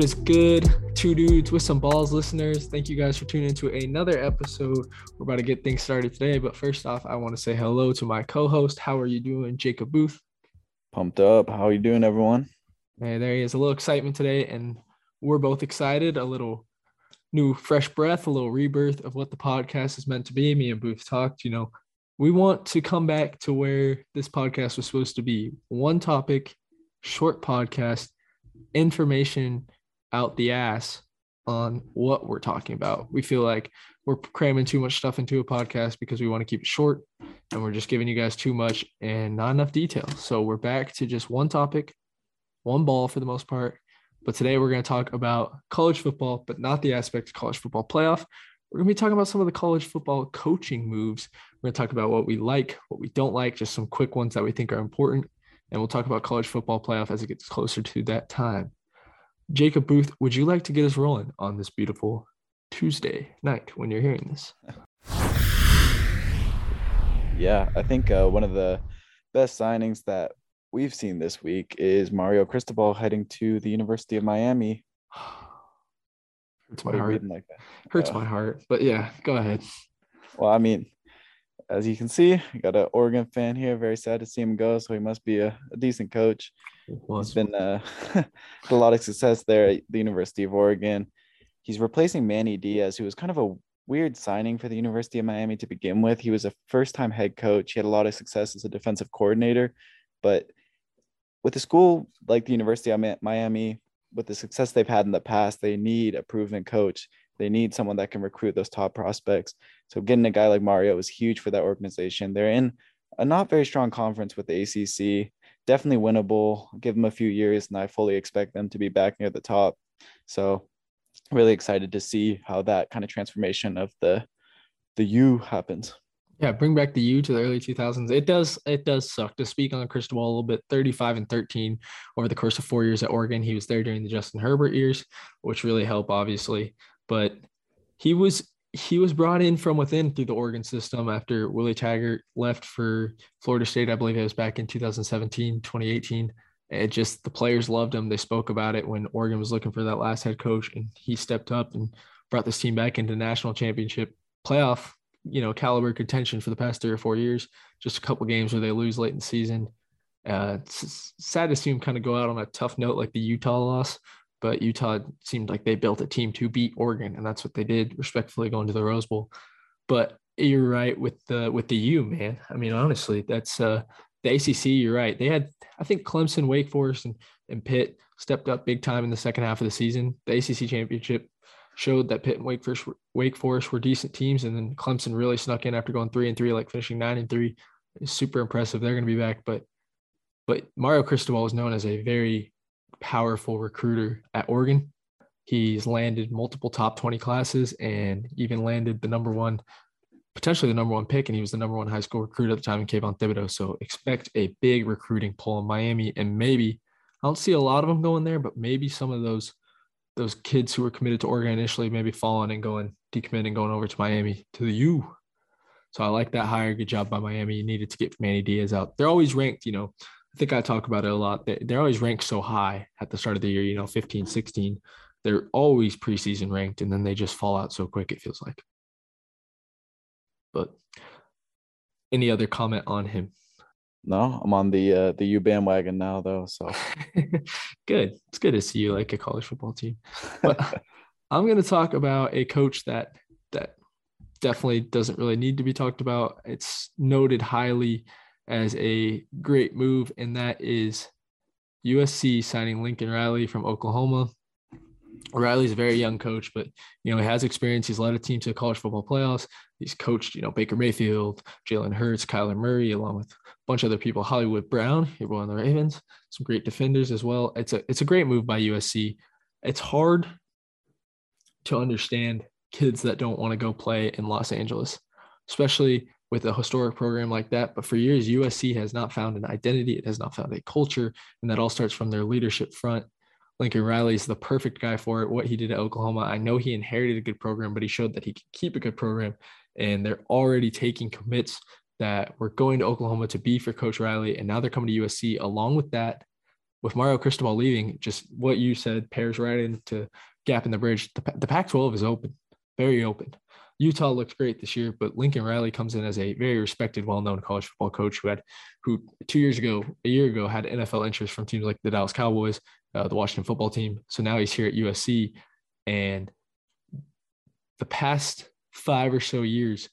What is good, two dudes with some balls listeners? Thank you guys for tuning into another episode. We're about to get things started today, but first off, I want to say hello to my co-host. How are you doing, Jacob Booth? Pumped up. How are you doing, everyone? Hey, there he is. A little excitement today, and we're both excited. A little new fresh breath, a little rebirth of what the podcast is meant to be. Me and Booth talked, you know, we want to come back to where this podcast was supposed to be one topic, short podcast, information out the ass on what we're talking about. We feel like we're cramming too much stuff into a podcast because we want to keep it short and we're just giving you guys too much and not enough detail. So we're back to just one topic, one ball for the most part. But today we're going to talk about college football, but not the aspect of college football playoff. We're going to be talking about some of the college football coaching moves. We're going to talk about what we like, what we don't like, just some quick ones that we think are important. And we'll talk about college football playoff as it gets closer to that time. Jacob Booth, would you like to get us rolling on this beautiful Tuesday night when you're hearing this? Yeah, I think uh, one of the best signings that we've seen this week is Mario Cristobal heading to the University of Miami. Hurts my heart. Like that? Hurts Uh, my heart. But yeah, go ahead. Well, I mean, as you can see, we got an Oregon fan here. Very sad to see him go. So he must be a, a decent coach. He's been uh, a lot of success there at the University of Oregon. He's replacing Manny Diaz, who was kind of a weird signing for the University of Miami to begin with. He was a first-time head coach. He had a lot of success as a defensive coordinator, but with a school like the University of Miami, with the success they've had in the past, they need a proven coach. They need someone that can recruit those top prospects. So getting a guy like Mario is huge for that organization. They're in a not very strong conference with the ACC definitely winnable. Give them a few years, and I fully expect them to be back near the top. So, really excited to see how that kind of transformation of the the U happens. Yeah, bring back the U to the early 2000s. It does it does suck to speak on Cristobal a little bit. 35 and 13 over the course of four years at Oregon. He was there during the Justin Herbert years, which really helped, obviously. But he was he was brought in from within through the Oregon system after Willie Taggart left for Florida State. I believe it was back in 2017, 2018. It just the players loved him. They spoke about it when Oregon was looking for that last head coach, and he stepped up and brought this team back into national championship playoff, you know, caliber contention for the past three or four years. Just a couple games where they lose late in the season. Uh, sad to see him kind of go out on a tough note like the Utah loss, but Utah seemed like they built a team to beat Oregon, and that's what they did, respectfully going to the Rose Bowl. But you're right with the with the U, man. I mean, honestly, that's uh the ACC. You're right. They had, I think, Clemson, Wake Forest, and and Pitt stepped up big time in the second half of the season. The ACC championship showed that Pitt and Wake Forest, Wake Forest were decent teams, and then Clemson really snuck in after going three and three, like finishing nine and three. It's super impressive. They're going to be back, but but Mario Cristobal is known as a very powerful recruiter at Oregon. He's landed multiple top 20 classes and even landed the number one, potentially the number one pick. And he was the number one high school recruit at the time in Kayvon Thibodeaux. So expect a big recruiting pull in Miami. And maybe I don't see a lot of them going there, but maybe some of those those kids who were committed to Oregon initially maybe falling and going decommitting going over to Miami to the U. So I like that hire. Good job by Miami. You needed to get Manny Diaz out. They're always ranked, you know, I think I talk about it a lot. They, they're always ranked so high at the start of the year, you know, 15, 16. They're always preseason ranked and then they just fall out so quick, it feels like. But any other comment on him? No, I'm on the uh, the U bandwagon now though. So good. It's good to see you like a college football team. But I'm going to talk about a coach that that definitely doesn't really need to be talked about. It's noted highly as a great move, and that is USC signing Lincoln Riley from Oklahoma. Riley's a very young coach, but you know he has experience. He's led a team to the college football playoffs. He's coached, you know, Baker Mayfield, Jalen Hurts, Kyler Murray, along with a bunch of other people. Hollywood Brown, here on the Ravens, some great defenders as well. It's a it's a great move by USC. It's hard to understand kids that don't want to go play in Los Angeles, especially with a historic program like that. But for years, USC has not found an identity. It has not found a culture, and that all starts from their leadership front. Lincoln Riley is the perfect guy for it. What he did at Oklahoma, I know he inherited a good program, but he showed that he could keep a good program. And they're already taking commits that were going to Oklahoma to be for Coach Riley, and now they're coming to USC. Along with that, with Mario Cristobal leaving, just what you said pairs right into gap in the bridge. The, the Pac 12 is open, very open. Utah looked great this year, but Lincoln Riley comes in as a very respected, well-known college football coach who had, who two years ago, a year ago, had NFL interest from teams like the Dallas Cowboys, uh, the Washington football team. So now he's here at USC, and the past five or so years,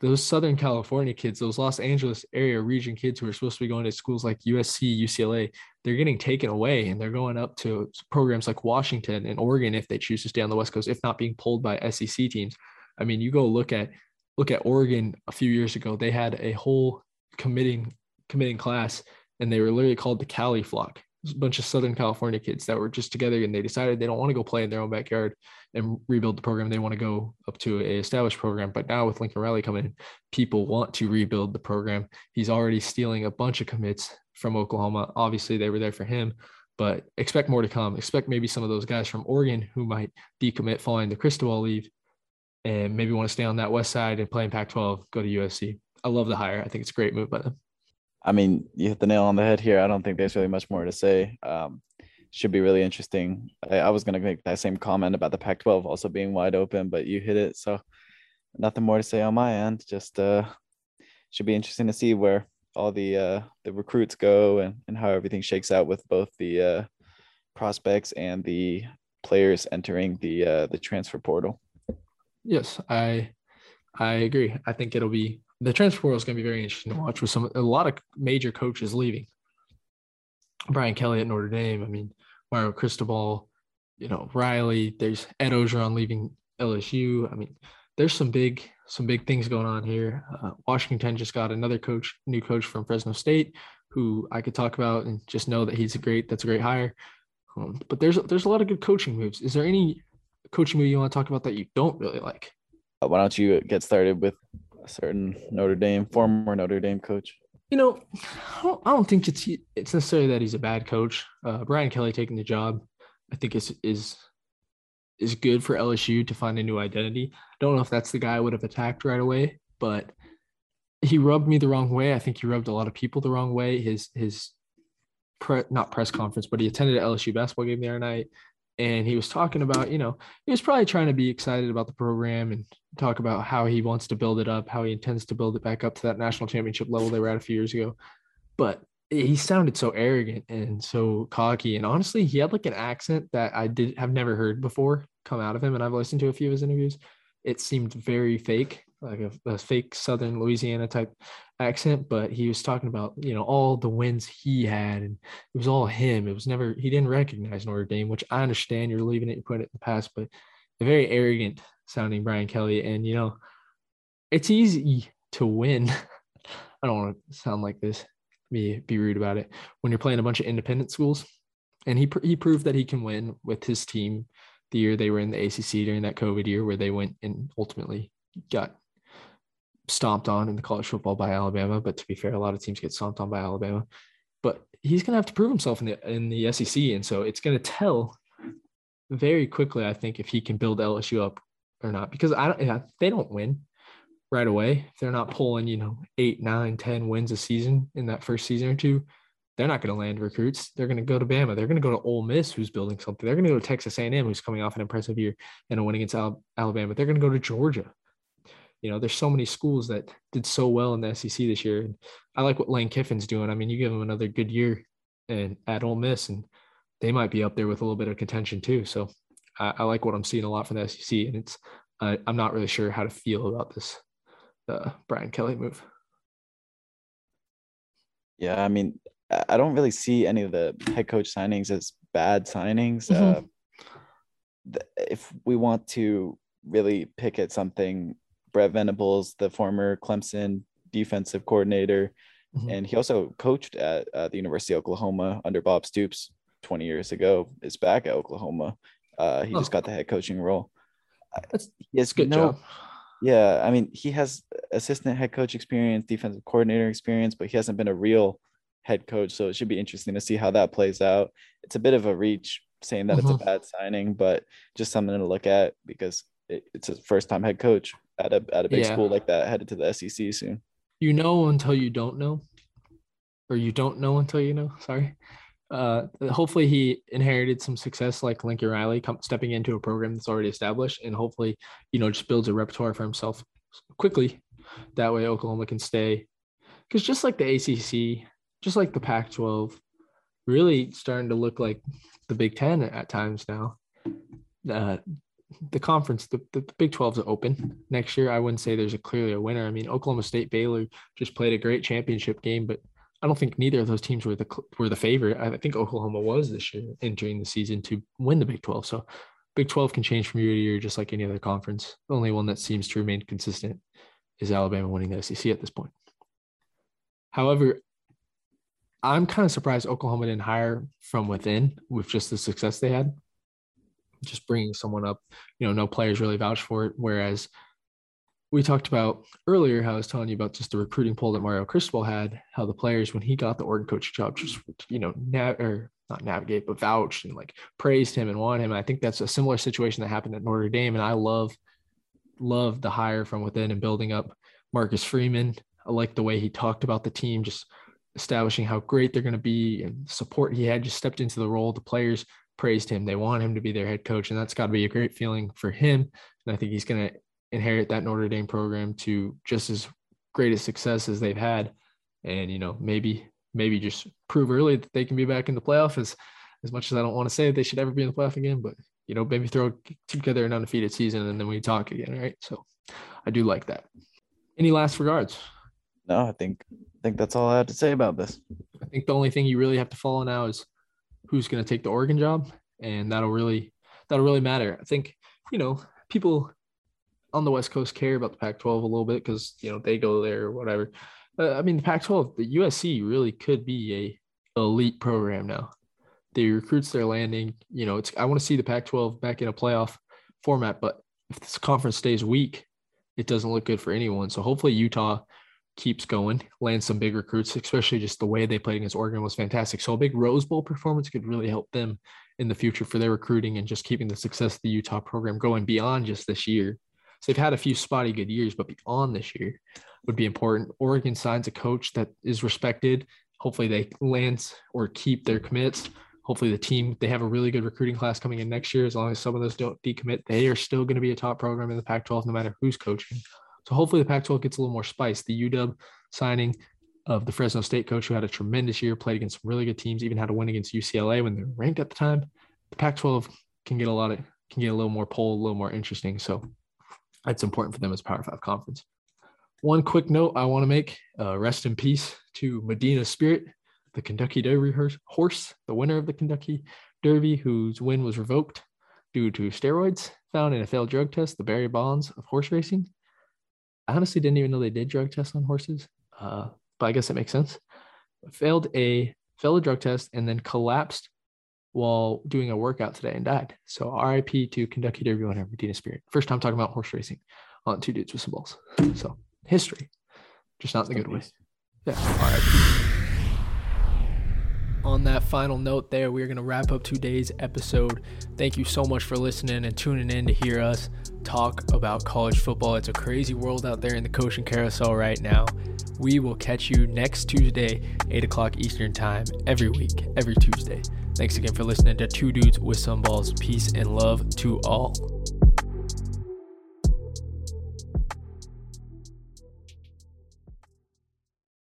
those Southern California kids, those Los Angeles area region kids who are supposed to be going to schools like USC, UCLA, they're getting taken away and they're going up to programs like Washington and Oregon if they choose to stay on the West Coast, if not being pulled by SEC teams. I mean, you go look at look at Oregon a few years ago. They had a whole committing committing class, and they were literally called the Cali Flock a bunch of Southern California kids that were just together and they decided they don't want to go play in their own backyard and rebuild the program. They want to go up to a established program. But now with Lincoln Riley coming in, people want to rebuild the program. He's already stealing a bunch of commits from Oklahoma. Obviously, they were there for him, but expect more to come. Expect maybe some of those guys from Oregon who might decommit following the Cristobal leave and maybe want to stay on that west side and play in Pac-12, go to USC. I love the hire. I think it's a great move by them. I mean, you hit the nail on the head here. I don't think there's really much more to say. Um, should be really interesting. I, I was going to make that same comment about the Pac 12 also being wide open, but you hit it. So, nothing more to say on my end. Just uh, should be interesting to see where all the uh, the recruits go and, and how everything shakes out with both the uh, prospects and the players entering the uh, the transfer portal. Yes, I I agree. I think it'll be the transfer portal is going to be very interesting to watch with some a lot of major coaches leaving. Brian Kelly at Notre Dame. I mean, Mario Cristobal, you know, Riley. There's Ed Orgeron leaving LSU. I mean, there's some big some big things going on here. Uh, Washington just got another coach, new coach from Fresno State, who I could talk about and just know that he's a great. That's a great hire. Um, but there's there's a lot of good coaching moves. Is there any coaching move you want to talk about that you don't really like? Uh, why don't you get started with a certain Notre Dame, former Notre Dame coach? You know, I don't, I don't think it's it's necessarily that he's a bad coach. Uh, Brian Kelly taking the job, I think is is is good for LSU to find a new identity. I Don't know if that's the guy I would have attacked right away, but he rubbed me the wrong way. I think he rubbed a lot of people the wrong way. His his pre, not press conference, but he attended an LSU basketball game the other night and he was talking about, you know, he was probably trying to be excited about the program and talk about how he wants to build it up, how he intends to build it back up to that national championship level they were at a few years ago. But he sounded so arrogant and so cocky. And honestly, he had like an accent that I did have never heard before come out of him. And I've listened to a few of his interviews. It seemed very fake, like a, a fake Southern Louisiana type accent, but he was talking about, you know, all the wins he had and it was all him. It was never, he didn't recognize Notre Dame, which I understand you're leaving it, you put it in the past, but a very arrogant sounding Brian Kelly. And, you know, it's easy to win. I don't want to sound like this, be, be rude about it. When you're playing a bunch of independent schools, and he, he proved that he can win with his team the year they were in the ACC during that COVID year where they went and ultimately got stomped on in the college football by Alabama. But to be fair, a lot of teams get stomped on by Alabama. But he's going to have to prove himself in the in the SEC, and so it's going to tell very quickly, I think, if he can build LSU up or not. Because I don't, they don't win right away. If they're not pulling, you know, eight, nine, ten wins a season in that first season or two, they're not going to land recruits. They're going to go to Bama. They're going to go to Ole Miss, who's building something. They're going to go to Texas A&M, who's coming off an impressive year and a win against Alabama. They're going to go to Georgia, you know, there's so many schools that did so well in the SEC this year. And I like what Lane Kiffin's doing. I mean, you give him another good year and at Ole Miss, and they might be up there with a little bit of contention too. So I, I like what I'm seeing a lot from the SEC, and it's uh, I'm not really sure how to feel about this uh, Brian Kelly move. Yeah, I mean, I don't really see any of the head coach signings as bad signings. Mm-hmm. Uh, if we want to really pick at something Brent Venables, the former Clemson defensive coordinator, mm-hmm. and he also coached at uh, the University of Oklahoma under Bob Stoops 20 years ago. Is back at Oklahoma. Uh, he oh. just got the head coaching role. That's yes, good no, job. Yeah, I mean, he has assistant head coach experience, defensive coordinator experience, but he hasn't been a real head coach. So it should be interesting to see how that plays out. It's a bit of a reach saying that mm-hmm. it's a mm-hmm. bad signing, but just something to look at because it, it's his first time head coach at a at a big yeah. school like that headed to the SEC soon. You know until you don't know, or you don't know until you know. Sorry. uh, hopefully he inherited some success like Lincoln Riley come, stepping into a program that's already established and hopefully, you know, just builds a repertoire for himself quickly. That way Oklahoma can stay. Because just like the ACC, just like the Pac 12, really starting to look like the Big Ten at times now. Uh, the conference, the, the, Big 12 is open next year. I wouldn't say there's a clearly a winner. I mean, Oklahoma State Baylor just played a great championship game, but I don't think neither of those teams were the were the favorite. I think Oklahoma was this year entering the season to win the Big 12. So Big 12 can change from year to year just like any other conference. The only one that seems to remain consistent is Alabama winning the SEC at this point. However, I'm kind of surprised Oklahoma didn't hire from within with just the success they had. Just bringing someone up, you know, no players really vouch for it. Whereas we talked about earlier how I was telling you about just the recruiting pool that Mario Cristobal had, how the players when he got the Oregon coach job just you know nav- or not navigate but vouched and like praised him and wanted him. I think that's a similar situation that happened at Notre Dame, and I love love the hire from within and building up Marcus Freeman. I like the way he talked about the team, just establishing how great they're going to be and support he had just stepped into the role. The players praised him. They want him to be their head coach, and that's got to be a great feeling for him. And I think he's going to inherit that Notre Dame program to just as great a success as they've had. And, you know, maybe, maybe just prove early that they can be back in the playoff as, as much as I don't want to say that they should ever be in the playoff again, but, you know, maybe throw together an undefeated season and then we talk again. Right. So I do like that. Any last regards? No, I think, I think that's all I have to say about this. I think the only thing you really have to follow now is who's going to take the Oregon job. And that'll really, that'll really matter. I think, you know, people on the West Coast care about the Pac-12 a little bit because you know they go there or whatever. I mean, the Pac-12, the USC really could be a elite program now. The recruits they're landing, you know, it's I want to see the Pac-12 back in a playoff format, but if this conference stays weak, it doesn't look good for anyone. So hopefully Utah keeps going, lands some big recruits, especially just the way they played against Oregon was fantastic. So a big Rose Bowl performance could really help them in the future for their recruiting and just keeping the success of the Utah program going beyond just this year. So they've had a few spotty good years, but beyond this year would be important. Oregon signs a coach that is respected. Hopefully they land or keep their commits. Hopefully the team they have a really good recruiting class coming in next year. As long as some of those don't decommit, they are still going to be a top program in the Pac-12, no matter who's coaching. So hopefully the Pac-12 gets a little more spice. The UW signing of the Fresno State coach who had a tremendous year, played against some really good teams, even had a win against UCLA when they're ranked at the time. The Pac-12 can get a lot of can get a little more pull, a little more interesting. So it's important for them as Power Five conference. One quick note I want to make: uh, rest in peace to Medina Spirit, the Kentucky Derby horse, the winner of the Kentucky Derby, whose win was revoked due to steroids found in a failed drug test. The Barry Bonds of horse racing. I honestly didn't even know they did drug tests on horses, uh, but I guess it makes sense. Failed a failed a drug test and then collapsed while doing a workout today and died. So RIP to Kentucky Derby winner Medina Spirit. First time talking about horse racing on two dudes with some balls. So history, just not in the good way. Yeah. RIP. On that final note, there, we're going to wrap up today's episode. Thank you so much for listening and tuning in to hear us talk about college football. It's a crazy world out there in the coaching carousel right now. We will catch you next Tuesday, 8 o'clock Eastern Time, every week, every Tuesday. Thanks again for listening to Two Dudes with Some Balls. Peace and love to all.